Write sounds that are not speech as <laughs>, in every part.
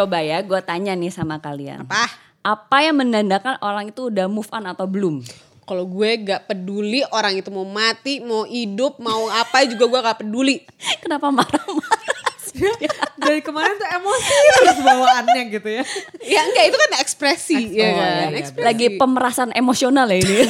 Coba ya, gue tanya nih sama kalian. Apa? Apa yang menandakan orang itu udah move on atau belum? Kalau gue gak peduli orang itu mau mati, mau hidup, mau apa juga gue gak peduli. <laughs> Kenapa marah-marah? Dari kemarin tuh emosi terus bawaannya gitu ya. Ya enggak itu kan ekspresi Eks- ya oh, kan. iya, iya, Ekspresi. Lagi pemerasan emosional ya ini.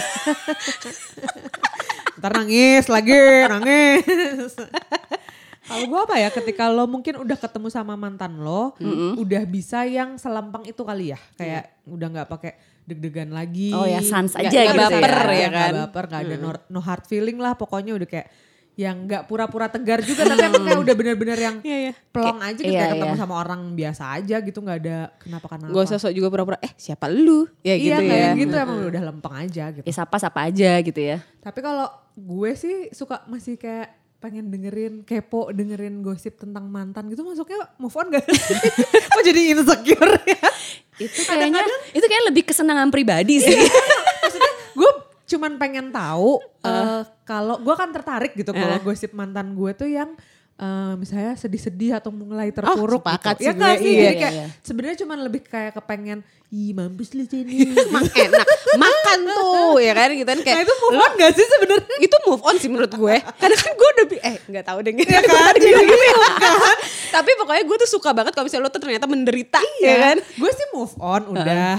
<laughs> Ntar nangis lagi, nangis. <laughs> Kalau gue apa ya ketika lo mungkin udah ketemu sama mantan lo, udah bisa yang selempang itu kali ya. Kayak udah nggak pakai deg-degan lagi. Oh ya, sans aja nggak gitu baper ya. ya Nggak kan? baper, nggak ada no, no hard feeling lah. Pokoknya udah kayak yang nggak pura-pura tegar juga tapi emang kayak udah bener-bener yang Iya, iya. pelong aja gitu iya, kayak ketemu iya. sama orang biasa aja gitu nggak ada kenapa-kenapa. Gak usah sok juga pura-pura, eh siapa lu? Ya iya gitu kayak ya. gitu emang udah lempeng aja gitu. Ya sapa-sapa aja gitu ya. Tapi kalau gue sih suka masih kayak pengen dengerin kepo dengerin gosip tentang mantan gitu masuknya move on gak sih? <laughs> Kok jadi insecure ya? Itu kayaknya itu kayak lebih kesenangan pribadi sih. Maksudnya gue cuman pengen tahu eh, kalau gue kan tertarik gitu kalau gosip mantan gue tuh yang eh, misalnya sedih-sedih atau mulai terpuruk sepakat gitu. sih ya gue, kan sih iya, jadi iya, kayak iya. sebenarnya cuman lebih kayak kepengen ih mampus lu sini <laughs> Emang enak, makan tuh ya kan gitu kan kayak nah itu move on gak sih sebenarnya itu move on sih menurut gue. Karena kan gue udah bi- eh nggak tahu deh gitu. ya <laughs> kan gitu kan Tapi pokoknya gue tuh suka banget kalau misalnya lo tuh ternyata menderita ya kan. gue sih move on udah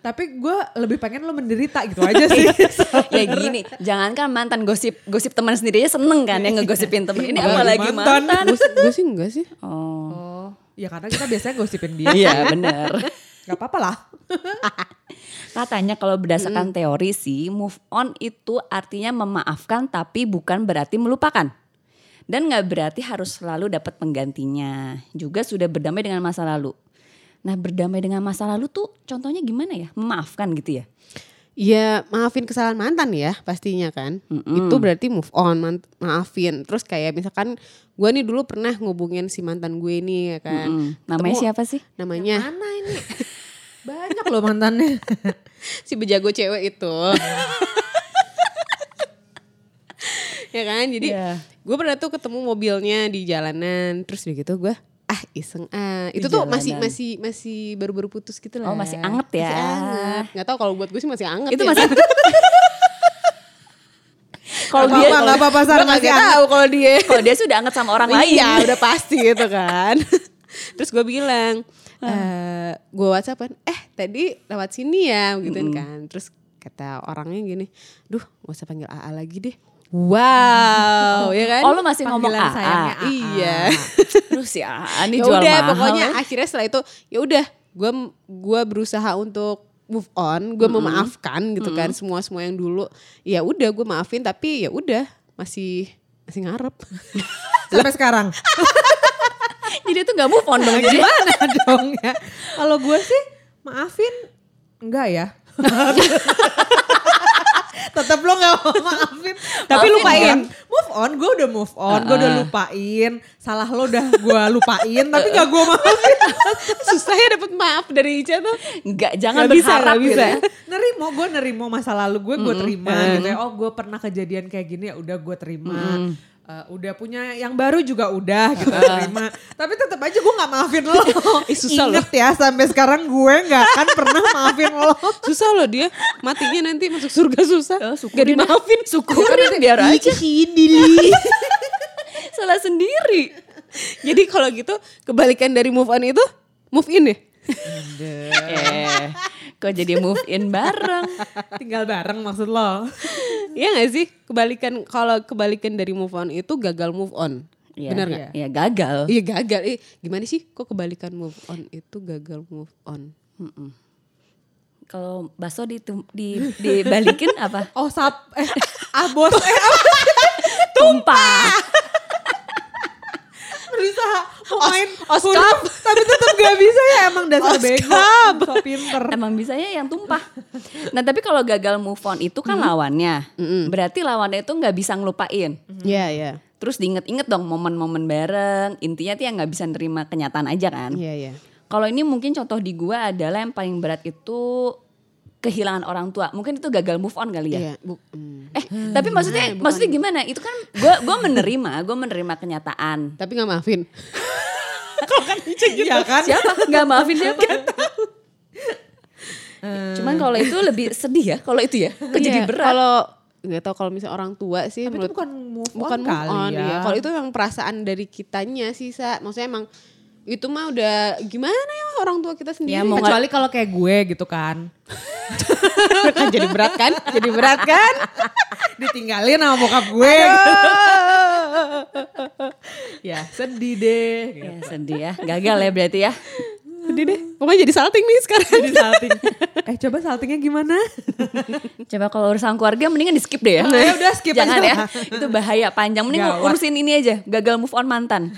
tapi gue lebih pengen lo menderita gitu aja sih <laughs> ya gini, jangankan mantan gosip gosip teman sendiri aja seneng kan yang ngegosipin temen. Ini Apalagi mantan. mantan. Gue sih enggak sih. Oh. oh ya karena kita biasanya gosipin dia Iya bener. Gak apa-apa lah. <laughs> Katanya kalau berdasarkan teori sih move on itu artinya memaafkan tapi bukan berarti melupakan. Dan nggak berarti harus selalu dapat penggantinya. Juga sudah berdamai dengan masa lalu. Nah berdamai dengan masa lalu tuh contohnya gimana ya? Memaafkan gitu ya? Ya maafin kesalahan mantan ya pastinya kan. Itu berarti move on, maafin. Terus kayak misalkan gue nih dulu pernah ngubungin si mantan gue ini ya kan. Mm, Namanya Ketemu- siapa sih? Namanya Mana ini? <laughs> Banyak loh mantannya. <laughs> si bejago cewek itu. <laughs> ya kan jadi Iya. gue pernah tuh ketemu mobilnya di jalanan terus udah gitu gue ah iseng ah itu Di tuh masih jalanan. masih masih baru-baru putus gitu lah Oh, masih anget ya. masih anget nggak tahu kalau buat gue sih masih anget Itu ya. masih <laughs> Kalau dia apa-apa, gak apa-apa, Gue masih nggak tahu kalau dia kalau dia sudah anget sama orang lain. Iya udah pasti gitu kan. Terus gue bilang, eh gue whatsapp kan, eh tadi lewat sini ya gitu kan. Terus kata orangnya gini, duh gak usah panggil AA lagi deh. Wow, <laughs> ya kan? Oh lu masih ngomong Panggilan AA. sayangnya AA. Iya. <laughs> Terus ya ini ya jual udah mahal pokoknya ya. akhirnya setelah itu ya udah gue gua berusaha untuk move on, gue memaafkan gitu kan semua semua yang dulu. Ya udah gue maafin tapi ya udah masih masih ngarep. <laughs> Sampai sekarang. Jadi itu gak move on dong. Gimana dong ya? Kalau gue sih maafin enggak ya. <laughs> Tetap lo gak mau maafin. Tapi Maafin lupain. kan? Move on, gue udah move on. Gue udah lupain. Salah lo udah gue lupain. tapi gak gue maafin. <laughs> Susah ya dapet maaf dari Ica tuh. Enggak, jangan bisa, berharap nggak gitu bisa. ya. nerimo gue nerimo masa lalu gue gue terima gitu ya oh gue pernah kejadian kayak gini ya udah gue terima Eh, udah punya yang baru juga udah gitu terima tapi tetap aja gue nggak maafin lo <laughs> Ih, susah Ingat ya sampai sekarang gue nggak akan pernah maafin lo <laughs> Susah loh dia matinya nanti masuk surga susah. Oh, Gak syukurin dimaafin. Syukurin biar aja. <laughs> Salah sendiri. Jadi kalau gitu kebalikan dari move on itu move in ya. eh, kok jadi move in bareng. <laughs> tinggal bareng maksud lo Iya gak sih? Kebalikan kalau kebalikan dari move on itu gagal move on. Iya, Benar gak? Iya gagal. Iya gagal. Eh, gimana sih? Kok kebalikan move on itu gagal move on? Kalau bakso di, di dibalikin apa? oh sap eh ah bos eh apa <laughs> Tumpah. Mau main oskap. huruf, tapi tetap gak bisa ya emang dasar bego so pinter Emang bisanya yang tumpah. Nah tapi kalau gagal move on itu kan lawannya. Berarti lawannya itu nggak bisa ngelupain. Iya, iya. Terus diinget-inget dong momen-momen bareng. Intinya tuh yang nggak bisa nerima kenyataan aja kan. Iya, iya. Kalau ini mungkin contoh di gua adalah yang paling berat itu kehilangan orang tua. Mungkin itu gagal move on kali ya. Iya, bu, hmm. Eh, tapi maksudnya maksudnya gimana? Itu kan gua gua menerima, gua menerima kenyataan. <laughs> Tapi gak maafin. <laughs> Iya kan? Siapa? Nggak maafin siapa? Cuman kalau itu lebih sedih ya, kalau itu ya. Kok jadi Iya, berat. Kalau nggak tahu kalau misalnya orang tua sih Tapi itu menurut bukan move on bukan move kali on ya. ya. Kalau itu memang perasaan dari kitanya sih, Sa. Maksudnya emang itu mah udah gimana ya orang tua kita sendiri. Ya, mau Kecuali kalau kayak gue gitu kan. <laughs> kan jadi berat kan? Jadi berat kan? Ditinggalin sama bokap gue. ya sedih deh. Gitu. Ya, sedih ya. Gagal ya berarti ya. Sedih deh. Pokoknya jadi salting nih sekarang. Jadi salting. eh coba saltingnya gimana? Coba kalau urusan keluarga mendingan di skip deh ya. Nah, ya udah skip Jangan aja ya. Itu bahaya panjang. Mending Gawat. urusin ini aja. Gagal move on mantan.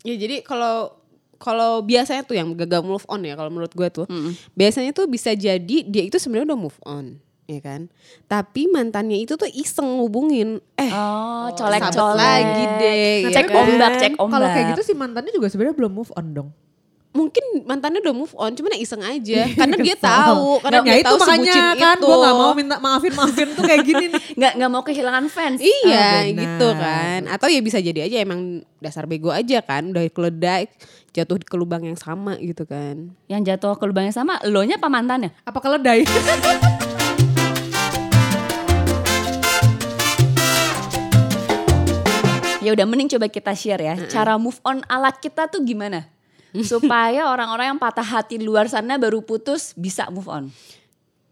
Ya jadi kalau kalau biasanya tuh yang gagal move on ya kalau menurut gue tuh biasanya tuh bisa jadi dia itu sebenarnya udah move on ya kan tapi mantannya itu tuh iseng ngubungin eh Oh, sahabat colek-colek. lagi deh Nah, ya Cek kan? ombak, cek ombak. Kalau kayak gitu si mantannya juga sebenarnya belum move on dong. Mungkin mantannya udah move on cuman yang iseng aja karena dia tahu karena ya dia itu tahu makanya kan gue gak mau minta maafin maafin tuh kayak gini nih. <laughs> Nggak nggak mau kehilangan fans. Iya Oh, benar. gitu kan Atau ya bisa jadi aja emang dasar bego aja kan Udah keledai jatuh ke lubang yang sama gitu kan Yang jatuh ke lubang yang sama, lo nya apa mantannya? Apa keledai? <laughs> Ya udah mending coba kita share ya. Cara move on ala kita tuh gimana? Supaya orang-orang yang patah hati di luar sana baru putus bisa move on.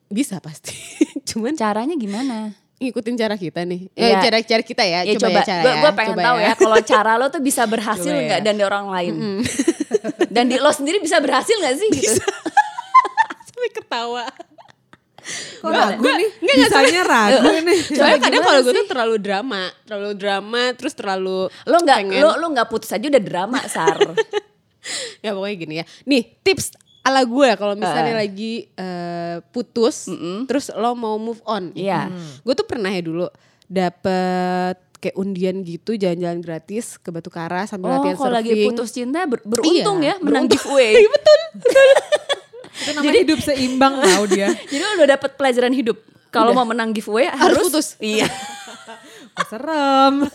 Bisa pasti <laughs> Cuman Caranya gimana? ngikutin cara kita nih Iya. Eh, Cara-cara kita ya, Ya Coba, coba, ya cara gue ya pengen Coba tahu ya, kalau cara lo tuh bisa berhasil Coba ya. nggak dan di orang lain. <laughs> dan di lo sendiri bisa berhasil nggak sih? Gitu? <laughs> Sampai ketawa Kok ragu nih? Bisanya ragu nih. Soalnya kadang kalau gue tuh terlalu drama Terlalu drama Terus terlalu Lo nggak pengen- lo lo nggak putus aja udah drama sar. <laughs> Ya pokoknya gini ya Nih tips ala gue kalau misalnya Eh. lagi eh, putus Terus lo mau move on Iya. Gue tuh pernah ya dulu Dapet kayak undian gitu jalan-jalan gratis ke Batu Kara sambil Oh latihan kalau lagi surfing. putus cinta ber- beruntung Iya, ya menang beruntung. giveaway. <laughs> Betul. <laughs> Itu namanya hidup seimbang tau dia. Jadi lo udah dapet pelajaran hidup. Kalau mau menang giveaway harus, putus. Iya. Serem.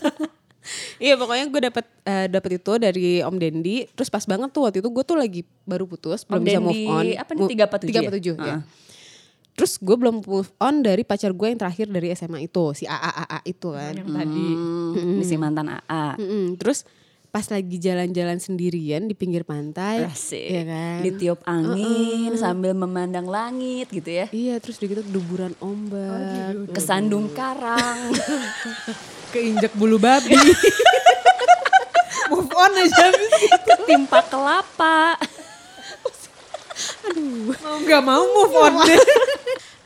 Iya pokoknya gue dapet eh, dapet itu dari Om Dendi. Terus pas banget tuh waktu itu gue tuh lagi baru putus, belum Om bisa Dendi, move on. apa nih, Mu- 347 tiga ya? apa tujuh, ya. Heeh. Terus gue belum move on dari pacar gue yang terakhir dari SMA itu, si AA AA itu kan. Yang tadi. Hmm, si mantan AA. Mm-mm. Terus pas lagi jalan-jalan sendirian di pinggir pantai, Asik. ya kan? Ditiup angin sambil memandang langit gitu ya. Iya, terus di gitu duburan ombak. Kesandung karang. <laughs> Keinjek bulu babi. <laughs> move on aja. ketimpa kelapa. Mau gak mau move on deh. <laughs>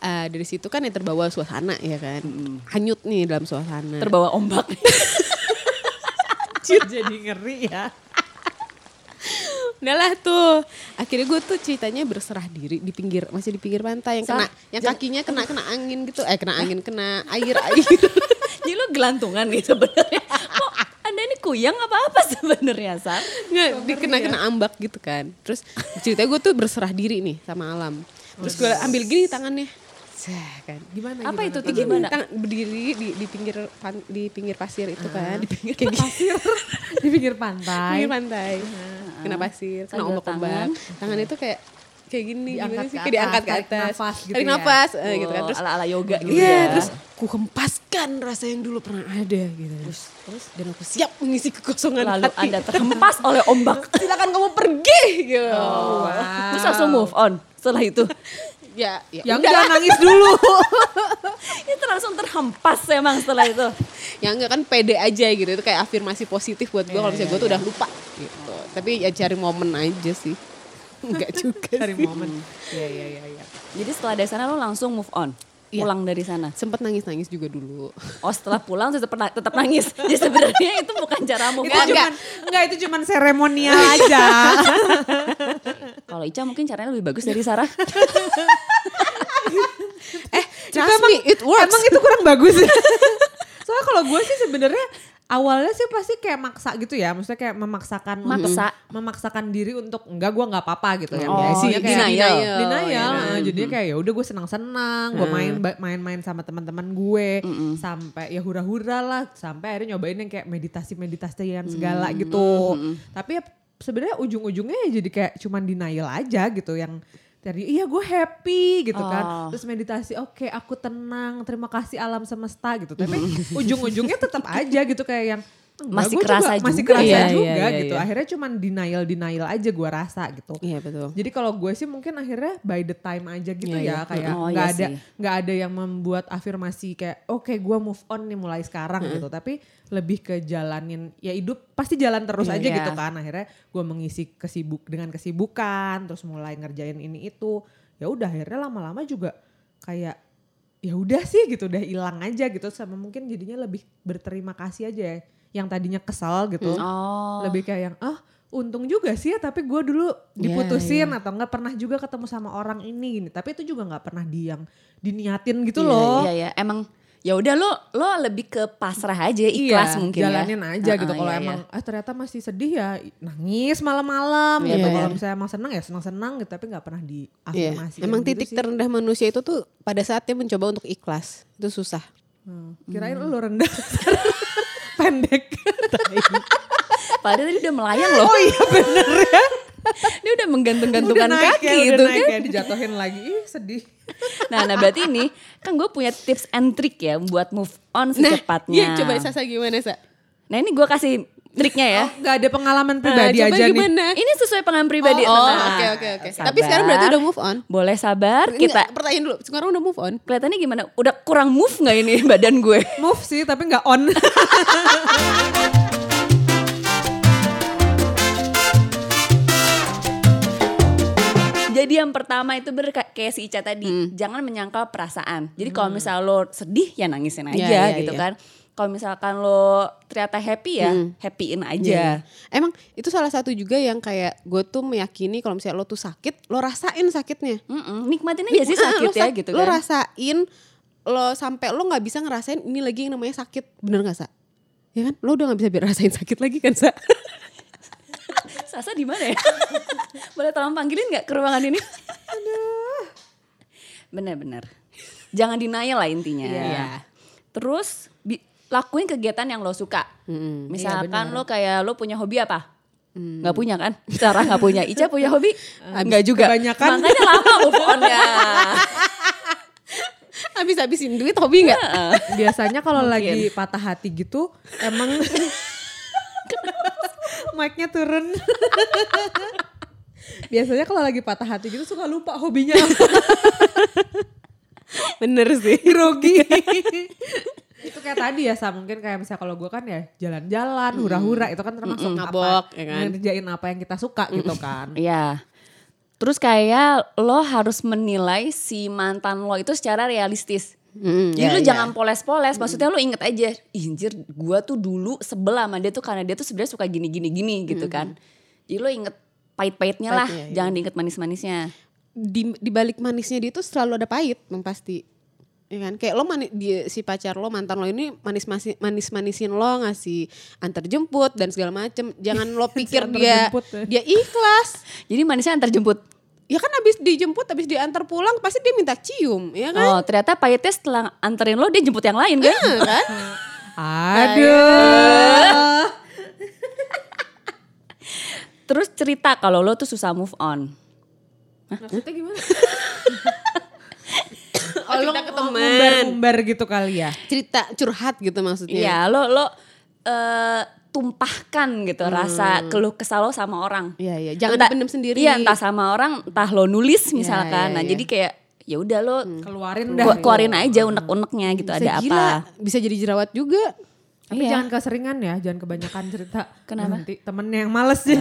Eh, dari situ kan yang terbawa suasana ya kan. Hanyut nih dalam suasana. Terbawa ombak. <laughs> Jadi ngeri ya. Udah lah tuh. Akhirnya gue tuh ceritanya berserah diri di pinggir masih di pinggir pantai yang kena yang kakinya kena kena angin gitu. Eh kena angin kena air air. Jadi lu gelantungan nih sebenarnya. Kok anda ini kuyang apa-apa sebenarnya Sar? Nggak dikena kena ambak gitu kan. Terus ceritanya gue tuh berserah diri nih sama alam. Terus gue ambil gini tangannya. Zah, kan. Gimana? Apa gimana? itu tuh Gini, gimana? tang- berdiri di di pinggir pan- di pinggir pasir itu kan. Di pinggir kayak. Pasir <laughs> di pinggir pantai. pinggir pantai. Kena pasir, kena ombak-ombak. tangan. Tangan itu kayak kayak gini, Diangkat gimana sih? ke Kayak diangkat ke atas, tarik nafas gitu tarik ya. nafas, eh, gitu kan. Terus ala-ala yoga gitu Iya, ya. terus ku hempaskan rasa yang dulu pernah ada gitu. Terus, terus dan aku siap mengisi kekosongan Lalu hati. anda terhempas oleh ombak. <laughs> Silakan kamu pergi gitu. Oh, Terus langsung move on setelah itu. <laughs> Ya, ya. Yang jangan nangis dulu. <laughs> Itu langsung terhempas emang setelah itu. yang enggak kan pede aja gitu. Itu kayak afirmasi positif buat gue kalau misalnya gue tuh udah lupa gitu. Tapi ya cari momen aja sih. Enggak juga Dari sih. momen. Iya, iya, iya. iya. Jadi setelah dari sana lo langsung move on. Iya. Pulang dari sana. Sempet nangis-nangis juga dulu. Oh setelah pulang tetap tetap nangis. Jadi <laughs> sebenarnya itu bukan cara move Itu on. cuman, enggak itu cuman seremonial aja. <laughs> Kalau Ica mungkin caranya lebih bagus dari Sarah. <laughs> Trust me, it works. Emang itu kurang bagus ya. Soalnya kalau gue sih sebenarnya awalnya sih pasti kayak maksa gitu ya. Maksudnya kayak memaksakan Maksa. memaksakan diri untuk enggak gue nggak apa-apa gitu ya. Oh, Biasanya kayak denial. denial. ya kan? Nah, jadinya kayak ya udah gue senang-senang, gue main ba- main-main sama teman-teman gue sampai ya hura-hura lah sampai akhirnya nyobain yang kayak meditasi-meditasi yang segala gitu. Tapi ya sebenarnya ujung-ujungnya ya jadi kayak cuman denial aja gitu yang dari iya gue happy gitu kan. Oh. terus meditasi oke aku tenang terima kasih alam semesta gitu. Tapi ujung-ujungnya tetap aja gitu kayak yang "Enggak, Masih gua kerasa masih juga kerasa ya." Iya, juga iya, gitu iya. akhirnya cuman denial denial aja gue rasa gitu Iya betul. jadi kalau gue sih mungkin akhirnya by the time aja gitu Iya, ya iya. kayak Oh, nggak iya ada nggak ada yang membuat afirmasi kayak oke gue move on nih mulai sekarang gitu tapi lebih ke jalanin ya hidup pasti jalan terus Iya, aja iya. gitu kan akhirnya gue mengisi kesibuk dengan kesibukan terus mulai ngerjain ini itu ya udah akhirnya lama-lama juga kayak ya udah sih gitu udah hilang aja gitu sama mungkin jadinya lebih berterima kasih aja ya yang tadinya kesal gitu Oh. lebih kayak yang ah untung juga sih ya tapi gue dulu diputusin atau nggak pernah juga ketemu sama orang ini gini tapi itu juga nggak pernah di yang diniatin gitu Iya, loh Iya, iya. Emang ya udah lo lo lebih ke pasrah aja, ikhlas Iya, mungkin jalanin ya. aja gitu Heeh, kalau iya, emang iya. ah ternyata masih sedih ya nangis malam-malam Iya, gitu iya. kalau misalnya emang senang ya senang-senang gitu tapi nggak pernah Iya. diafirmasi Emang titik terendah manusia itu tuh pada saat dia mencoba untuk ikhlas. Itu susah. Hmm, kirain lu rendah <laughs> pendek <laughs> Padahal tadi udah melayang loh. oh iya bener ya Dia udah menggantung-gantungkan Udah naik kaki ya, udah gitu naik kan. ya, dijatuhin lagi ih sedih Nah, nah berarti ini kan gue punya tips and trick ya buat move on secepatnya. Iya coba Sasa gimana Sa? Nah ini gue kasih triknya ya. nggak ada pengalaman pribadi Nah, coba aja nih gimana? Ini sesuai pengalaman pribadi. Oh, oke oke oke. sabar. Tapi sekarang berarti udah move on. Boleh sabar kita. Enggak, pertanyaan dulu. Sekarang udah move on. Kelihatannya gimana? Udah kurang move nggak ini <laughs> badan gue? move sih tapi nggak on <laughs> Jadi yang pertama itu bener kayak si Ica tadi, Hmm. jangan menyangkal perasaan. Jadi kalau misal lo sedih ya nangisin aja Ya, ya, gitu ya. kan. Kalau misalkan lo ternyata happy ya, happyin aja. Iya. Emang itu salah satu juga yang kayak gue tuh meyakini kalau misalnya lo tuh sakit, lo rasain sakitnya. Mm-mm, nikmatin aja sih sakit <laughs> lo ya sak- gitu Lo kan. rasain, lo sampai lo nggak bisa ngerasain ini lagi yang namanya sakit, bener nggak sa? Ya kan, lo udah nggak bisa biar rasain sakit lagi kan sa? <laughs> Sasa di mana ya? <laughs> Boleh tolong panggilin nggak ke ruangan ini? Bener-bener. Jangan denial lah intinya. Iya. Terus lakuin kegiatan yang lo suka. Mm-mm. Misalkan lo kayak lo punya hobi apa? Nggak punya kan? <laughs> Sarah nggak punya. Ica punya hobi? Nggak juga. kebanyakan. Makanya lama move on-nya. <laughs> Habis habisin duit hobi nggak? <laughs> Biasanya kalau Mungkin. lagi patah hati gitu emang mic-nya turun. Biasanya kalau lagi patah hati gitu suka lupa hobinya apa. Bener sih. grogi. Kayak tadi ya Sa, mungkin kayak misalnya kalau gue kan ya jalan-jalan, hura-hura itu kan termasuk apa, Mabok, ya kan? ngerjain apa yang kita suka gitu kan. Iya. Terus kayak lo harus menilai si mantan lo itu secara realistis. Mm, Jadi ya, lu ya. jangan poles-poles, maksudnya lu inget aja, "Ih, anjir gua tuh dulu sebel sama dia tuh karena dia tuh sebenarnya suka gini-gini gini gitu kan. Jadi lu inget pahit-pahitnya lah, iya. jangan diinget manis-manisnya. di, di balik manisnya dia tuh selalu ada pahit, memang pasti. Ya kan? Kayak lo mani, dia, si pacar lo mantan lo ini manis manis manisin lo ngasih antar jemput dan segala macem. Jangan lo <laughs> pikir dia jemput ya. dia ikhlas. Jadi manisnya antar jemput. Ya kan abis dijemput, abis diantar pulang pasti dia minta cium, ya kan? Oh, ternyata pahitnya setelah anterin lo dia jemput yang lain kan? Iya kan? <laughs> Aduh. Terus cerita kalau lo tuh susah move on. Maksudnya gimana? <laughs> Oh, cerita ke teman. Ngumbar-ngumbar gitu kali ya. Cerita curhat gitu maksudnya. Iya, lo lo eh, tumpahkan gitu rasa keluh kesal lo sama orang. Iya, iya. Jangan Entah- dipendam sendiri. Iya, entah sama orang, entah lo nulis misalkan. iya, nah, iya. jadi kayak ya udah lo Keluarin Ku- dah. keluarin aja unek-uneknya gitu Bisa ada gila, apa. Bisa jadi jerawat juga. Tapi Iya. jangan keseringan ya, jangan kebanyakan cerita. Kenapa? Nanti temennya yang males ya.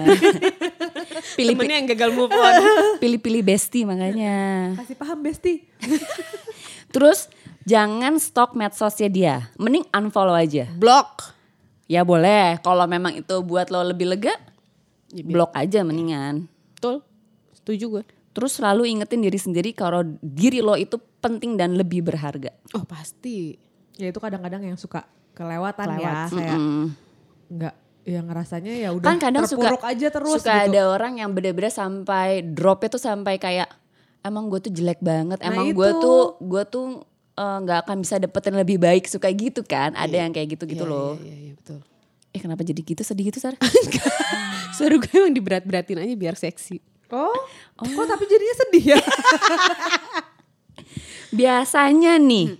<laughs> Pilih Temennya yang gagal move on. <laughs> pilih-pilih bestie makanya. Kasih paham Besti. <laughs> Terus jangan stok medsosnya dia. Mending unfollow aja. Blok. Ya boleh, kalau memang itu buat lo lebih lega, Ya, blok aja mendingan. Betul. Setuju gue. Terus selalu ingetin diri sendiri kalau diri lo itu penting dan lebih berharga. Oh pasti. Ya itu kadang-kadang yang suka kelewatan ya. Kelewat. Kayak Mm-mm. enggak yang rasanya ya udah Kan kadang suka terpuruk aja terus suka gitu. ada orang yang bener-bener sampai dropnya tuh sampai kayak emang gue tuh jelek banget, Nah, emang gue tuh gue tuh eh, nggak akan bisa dapetin lebih baik suka gitu kan, ada yang kayak gitu-gitu Iya, loh. Iya, iya, iya, betul. Eh kenapa jadi gitu sedih gitu Sar? <laughs> Suara gue emang diberat-beratin aja biar seksi. Oh, kok tapi jadinya sedih ya? <laughs> Biasanya nih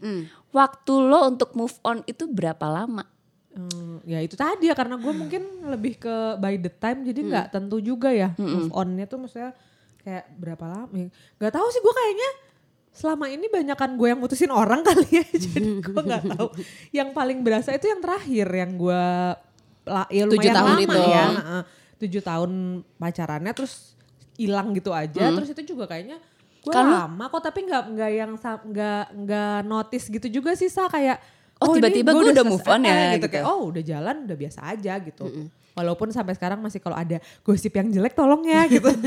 waktu lo untuk move on itu berapa lama? Hmm, ya itu tadi ya karena gue mungkin lebih ke by the time jadi nggak tentu juga ya move onnya tuh maksudnya kayak berapa lama? ya. Gak tahu sih gue kayaknya selama ini banyakan gue yang mutusin orang <laughs> kali ya jadi gue nggak tahu. Yang paling berasa itu yang terakhir yang gue ya lumayan tahun lama itu. ya. Tujuh tahun pacarannya terus hilang gitu aja terus itu juga kayaknya gue lama kok tapi nggak nggak yang nggak nggak notice gitu juga sih sa kayak Oh, ini tiba-tiba gua udah move on ya, eh, gitu, gitu. kayak oh udah jalan udah biasa aja gitu. Walaupun sampai sekarang masih kalau ada gosip yang jelek tolong ya gitu. <laughs>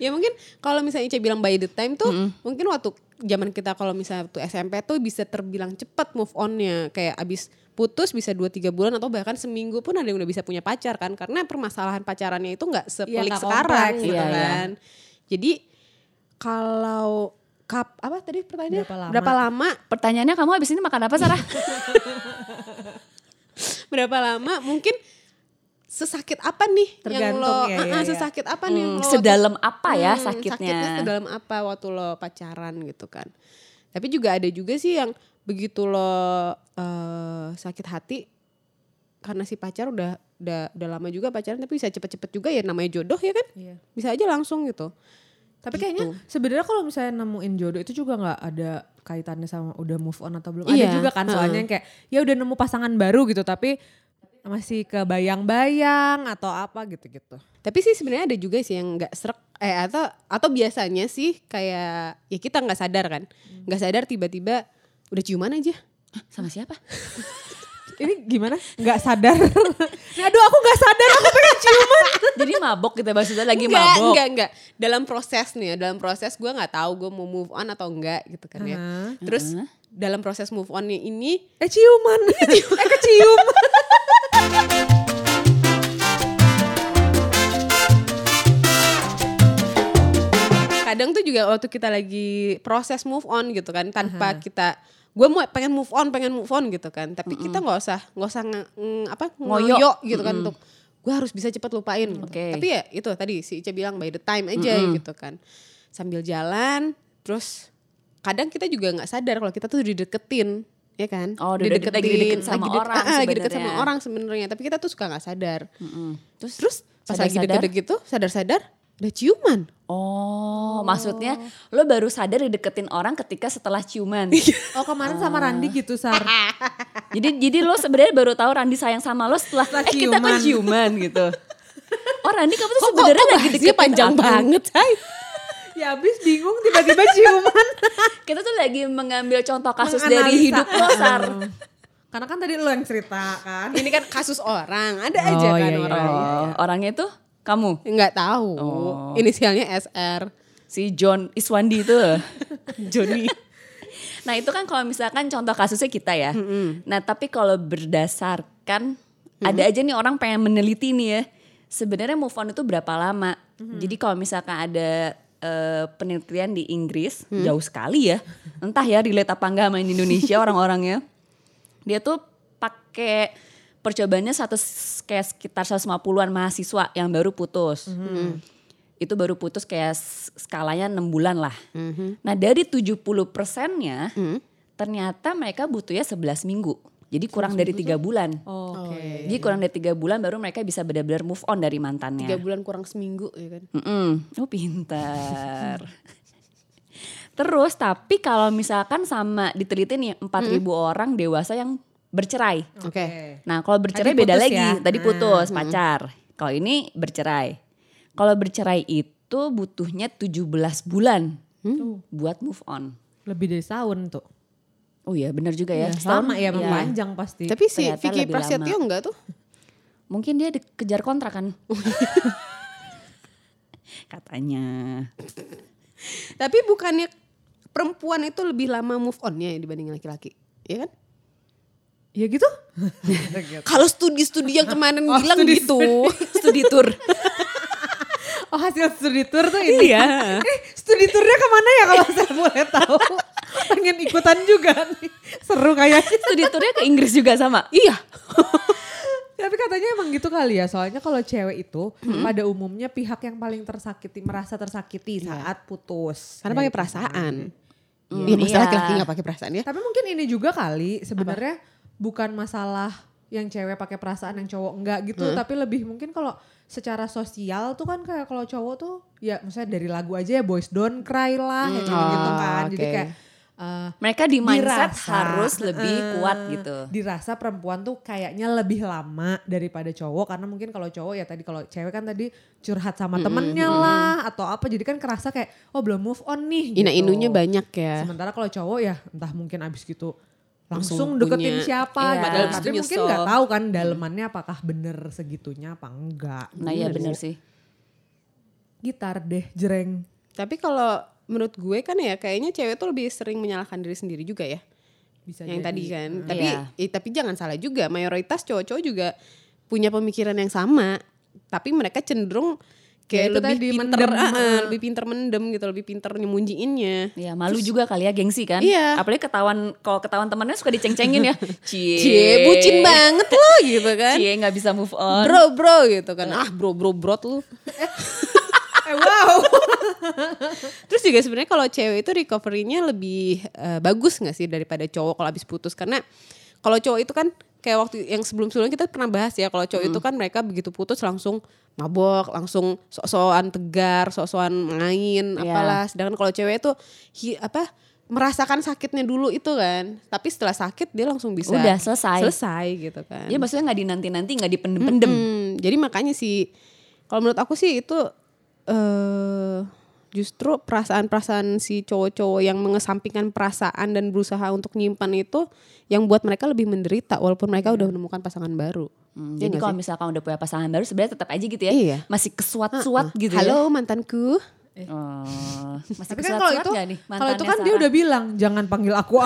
Ya mungkin kalau misalnya Ica bilang by the time tuh mungkin waktu zaman kita kalau misalnya waktu SMP tuh bisa terbilang cepat move onnya. Kayak abis putus bisa 2-3 bulan atau bahkan seminggu pun ada yang udah bisa punya pacar kan. Karena permasalahan pacarannya itu nggak sepelik nggak sekarang kompleks, gitu iya, iya. kan. Jadi kalau kap apa tadi pertanyaannya Berapa lama? berapa lama Pertanyaannya kamu habis ini makan apa Sarah? <laughs> berapa lama mungkin sesakit apa nih yang Tergantung lo ya, Ah, ya, ya. sesakit apa nih yang Hmm, lo waktu- sedalam apa ya Hmm, sakitnya? Sakitnya sedalam apa waktu lo pacaran gitu kan. Tapi juga ada juga sih yang begitu lo eh, sakit hati karena si pacar udah udah udah lama juga pacaran tapi bisa cepet-cepet juga ya namanya jodoh ya kan. Iya. Bisa aja langsung gitu. Tapi kayaknya sebenarnya kalau misalnya nemuin jodoh itu juga nggak ada kaitannya sama udah move on atau belum. Iya, Ada juga kan soalnya yang kayak ya udah nemu pasangan baru gitu tapi masih kebayang-bayang atau apa gitu-gitu. Tapi sih sebenarnya ada juga sih yang nggak serak eh atau atau biasanya sih kayak ya kita nggak sadar kan. nggak sadar tiba-tiba udah ciuman aja. Sama siapa? <laughs> Ini gimana? Nggak sadar. <laughs> Aduh aku nggak sadar aku pengen ciuman. Jadi mabok gitu maksudnya lagi enggak, mabok. enggak, enggak. Dalam proses nih ya, dalam proses gue nggak tahu gue mau move on atau enggak gitu kan ya. Hah? Terus dalam proses move onnya ini Eh <laughs> ciuman. eh kecium. kadang tuh juga waktu kita lagi proses move on gitu kan tanpa kita gue mau pengen move on pengen move on gitu kan tapi kita nggak usah nggak usah nge- ng- apa Ngoyo. ngoyo gitu kan untuk gue harus bisa cepet lupain gitu. Oke. tapi ya itu tadi si Ica bilang by the time aja gitu kan sambil jalan terus kadang kita juga nggak sadar kalau kita tuh dideketin ya kan Oh, udah deket- lagi deket sama deket- orang ah, lagi deket sama orang sebenarnya tapi kita tuh suka nggak sadar Mm-mm. Terus, terus pas lagi sadar-sadar? deket gitu sadar-sadar udah ciuman Oh, maksudnya lo baru sadar dideketin orang ketika setelah ciuman. <laughs> Oh kemarin sama Randi gitu Sar. <laughs> jadi jadi lo sebenarnya baru tahu Randi sayang sama lo setelah, Setelah eh kita kan ciuman. gitu. <laughs> Oh Randi kamu tuh sebenarnya lagi deketin panjang aku. banget Hai. <laughs> ya abis bingung tiba-tiba ciuman. <laughs> Kita tuh lagi mengambil contoh kasus Menganalisa. dari hidup lo Sar. Karena kan tadi lo yang cerita kan. Ini kan kasus orang, ada aja Oh, kan iya, iya. orang. Oh, orangnya itu kamu Nggak tahu. Oh. Inisialnya SR. si John Iswandi itu. Joni. Nah itu kan kalau misalkan contoh kasusnya kita ya. Nah tapi kalau berdasarkan ada aja nih orang pengen meneliti nih ya. Sebenarnya move on itu berapa lama? Jadi kalau misalkan ada eh, penelitian di Inggris jauh sekali ya. Entah ya relate apa enggak sama Indonesia <laughs> orang-orangnya. Dia tuh pakai percobaannya satu kayak sekitar 150-an mahasiswa yang baru putus. Itu baru putus kayak skalanya 6 bulan lah. Nah dari 70 persennya ternyata mereka butuhnya 11 minggu. Jadi kurang dari tiga bulan. Oke. Jadi kurang dari tiga bulan baru mereka bisa benar-benar move on dari mantannya. Tiga bulan kurang seminggu ya kan. Mm-mm. Oh pintar. <laughs> Terus tapi kalau misalkan sama diteliti nih 4.000 orang dewasa yang bercerai. Oke. Nah kalau bercerai Tadi beda lagi. ya? Tadi putus pacar. Kalau ini bercerai. Kalau bercerai itu butuhnya 17 bulan buat move on. Lebih dari setahun tuh. Oh iya benar juga ya. Sama ya, Iya. panjang pasti. Tapi si Ternyata Vicky Prasetyo lama. enggak tuh? Mungkin dia dikejar kontrak kan. <laughs> Katanya. Tapi bukannya perempuan itu lebih lama move onnya dibanding laki-laki, ya kan? Ya gitu? <laughs> Kalau studi-studi yang kemarin Oh, bilang studi- gitu. Studi tour. <laughs> Oh hasil studi tour tuh ini Iya. Eh studi tournya ke mana ya kalau saya boleh tahu? Pengen ikutan juga nih. Seru kayaknya. Studi tournya ke Inggris juga sama. iya. Tapi katanya emang gitu kali ya. Soalnya kalau cewek itu pada umumnya pihak yang paling tersakiti merasa tersakiti saat putus. Karena pakai perasaan. Hmm, Iya, iya. laki-laki gak pakai perasaan ya? Tapi mungkin ini juga kali sebenarnya bukan masalah yang cewek pakai perasaan yang cowok enggak gitu, tapi lebih mungkin kalau secara sosial tuh kan kayak kalau cowok tuh ya misalnya dari lagu aja ya boys don't cry lah kayak gitu, gitu Oh, kan. Jadi oke. kayak eh, Mereka di mindset dirasa, harus lebih eh, kuat gitu. Dirasa perempuan tuh kayaknya lebih lama daripada cowok karena mungkin kalau cowok ya tadi kalau cewek kan tadi curhat sama temennya lah atau apa jadi kan kerasa kayak oh belum move on nih. Gitu. banyak ya. Sementara kalau cowok ya entah mungkin abis gitu Langsung langsung, deketin punya. siapa Iya. gitu. Padahal Tapi mungkin nyesel. nggak tahu kan dalemannya apakah bener segitunya apa enggak. Nah iya bener sih. Gitar deh jreng. Tapi kalau menurut gue kan ya kayaknya cewek tuh lebih sering menyalahkan diri sendiri juga ya. Bisa yang jadi. tadi kan. Tapi Iya. eh, tapi jangan salah juga, mayoritas cowok-cowok juga punya pemikiran yang sama, tapi mereka cenderung kayak itu lebih tadi, pinter, mendem, ah. lebih pinter mendem gitu, lebih pinter nyemunyiinnya. Ya malu juga kali ya gengsi kan. Iya. Apalagi ketahuan kalau ketahuan temennya suka diceng-cengin ya. <laughs> Cie. Cie, bucin banget lo gitu kan. Cie nggak bisa move on. Bro, bro gitu kan. Ah, bro, bro, bro lu. <laughs> Eh wow. <laughs> Terus juga sebenarnya kalau cewek itu recovery-nya lebih eh, bagus nggak sih daripada cowok kalau habis putus karena kalau cowok itu kan kayak waktu yang sebelum-sebelumnya kita pernah bahas ya kalau cowok itu kan mereka begitu putus langsung mabok, langsung sok-sokan tegar, sok-sokan main, Iya. apalah. Sedangkan kalau cewek itu hi- apa merasakan sakitnya dulu itu kan. Tapi setelah sakit dia langsung bisa Udah selesai. Selesai gitu kan. Ya maksudnya nggak dinanti-nanti nggak dipendem-pendem. Hmm, jadi makanya sih kalau menurut aku sih itu eh justru perasaan-perasaan si cowok-cowok yang mengesampingkan perasaan dan berusaha untuk nyimpan itu yang buat mereka lebih menderita walaupun mereka udah menemukan pasangan baru. Hmm, Iya jadi kalau misalkan udah punya pasangan baru sebenarnya tetap aja gitu ya. Iya. Masih kesuat-suat gitu Halo ya. mantanku. Oh, <laughs> masih Tapi kan kalau itu kalau itu kan dia Sarah? udah bilang jangan panggil aku.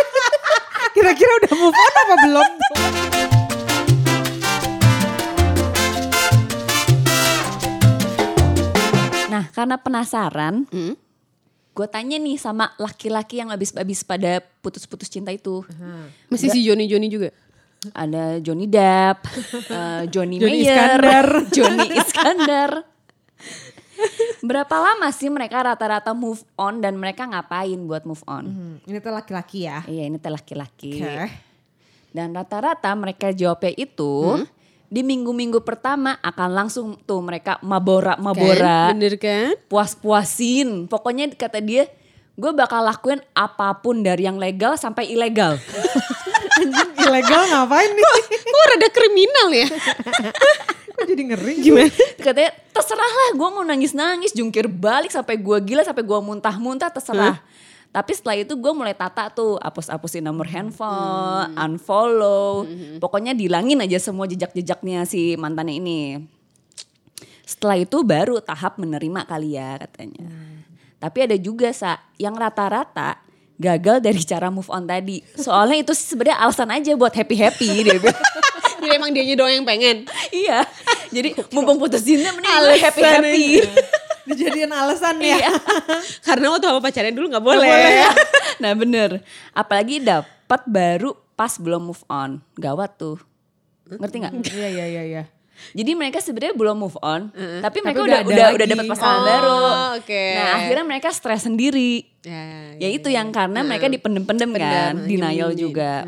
<laughs> Kira-kira udah move on apa belum? <laughs> Nah karena penasaran, Hmm. gue tanya nih sama laki-laki yang habis-habis pada putus-putus cinta itu. Masih si <laughs> Joni Joni juga. Ada Johnny Depp, eh, Johnny, Johnny Mayer, Iskandar. <laughs> Johnny Iskandar. Berapa lama sih mereka rata-rata move on dan mereka ngapain buat move on? Hmm, ini tuh laki-laki ya. Iya ini teh laki-laki. Oke. Dan rata-rata mereka jawabnya itu Hmm? Di minggu-minggu pertama akan langsung tuh mereka mabora-mabora, Kan? Bener kan? puas-puasin. Pokoknya kata dia, gue bakal lakuin apa pun dari yang legal sampai ilegal. <laughs> Anjing ilegal ngapain nih? Kok rada kriminal ya? <laughs> Kok jadi ngeri? Gimana? Katanya terserah lah gue mau nangis-nangis, jungkir balik sampai gue gila, sampai gue muntah-muntah terserah. Tapi setelah itu gue mulai tata tuh, hapus-hapusin nomor handphone, unfollow. Pokoknya dilangin aja semua jejak-jejaknya si mantannya ini. Setelah itu baru tahap menerima kali ya katanya. Tapi ada juga sa yang rata-rata gagal dari cara move on tadi. Soalnya itu sebenarnya alasan aja buat happy-happy dia bilang. <laughs> Jadi emang dia doang yang pengen. iya. Jadi mumpung putus cinta mending happy-happy. Dijadiin alasan ya. Iya. <laughs> Karena waktu sama pacarnya dulu gak Nggak boleh. boleh. <laughs> nah bener. Apalagi dapat baru pas belum move on. Gawat tuh. Ngerti nggak? Iya iya iya iya. Jadi mereka sebenarnya belum move on, tapi mereka Tapi udah udah udah udah dapat pasangan Oh, baru. oke. Nah akhirnya mereka stres sendiri. Ya, Ya itu yang karena mereka dipendem-pendem kan, denial juga.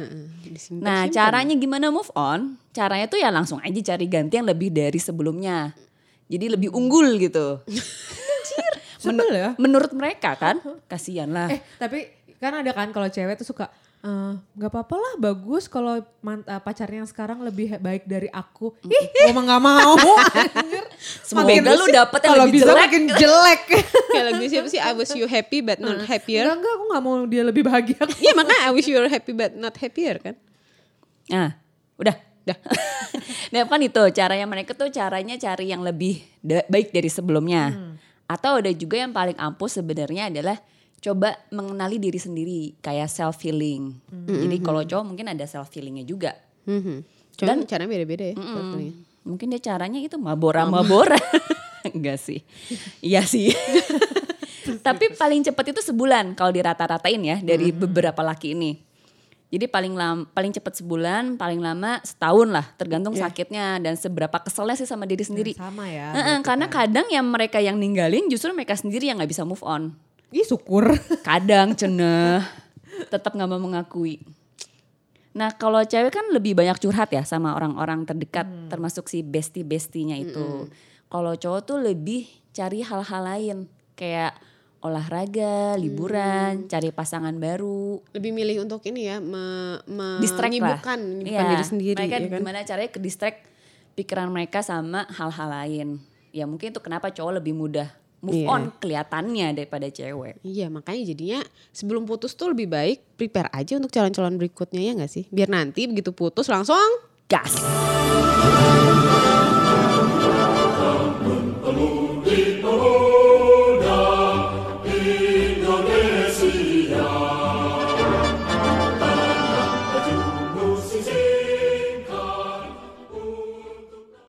Nah caranya gimana move on? Caranya tuh ya langsung aja cari ganti yang lebih dari sebelumnya. Jadi lebih unggul gitu. Sebel ya. Menurut mereka kan, kasihan lah. Eh tapi kan ada kan kalau cewek tuh suka eh, nggak apa-apa lah bagus kalau eh, pacarnya yang sekarang lebih baik dari aku. Ih, gua mah nggak mau. <laughs> Semoga Makin- lu dapet yang kalau lebih bisa jelek. makin jelek. <laughs> Kayak lagu siapa sih I was you happy but not happier. Enggak enggak aku nggak mau dia lebih bahagia. Iya makanya I wish you happy but not happier kan. Nah, udah. Dah. <laughs> nah kan itu caranya mereka tuh caranya cari yang lebih baik dari sebelumnya. Atau ada juga yang paling ampuh sebenarnya adalah coba mengenali diri sendiri kayak self healing. Jadi kalau cowok mungkin ada self healingnya juga. Mhm. Cuman caranya beda-beda ya. sepertinya. Mungkin dia caranya itu mabora-mabora. <laughs> Enggak sih. Iya sih. <laughs> Tapi paling cepat itu sebulan kalau dirata-ratain ya dari beberapa laki ini. Jadi paling lam, paling cepat sebulan, paling lama setahun lah, tergantung sakitnya dan seberapa keselnya sih sama diri sendiri. Sama ya. Heeh, berarti karena kan. kadang yang mereka yang ninggalin justru mereka sendiri yang nggak bisa move on. Ih syukur. <laughs> Kadang ceneh, tetap nggak mau mengakui. Nah kalau cewek kan lebih banyak curhat ya sama orang-orang terdekat, termasuk si bestie-bestinya itu. Kalau cowok tuh lebih cari hal-hal lain, kayak olahraga, liburan, cari pasangan baru. Lebih milih untuk ini ya, me, me- menyibukkan, menyibukkan Iya, diri sendiri Mereka ya kan. gimana caranya ke distract pikiran mereka sama hal-hal lain. Ya mungkin itu kenapa cowok lebih mudah move Iya. on kelihatannya daripada cewek. Iya makanya jadinya sebelum putus tuh lebih baik prepare aja untuk calon-calon berikutnya ya gak sih? Biar nanti begitu putus langsung Gas.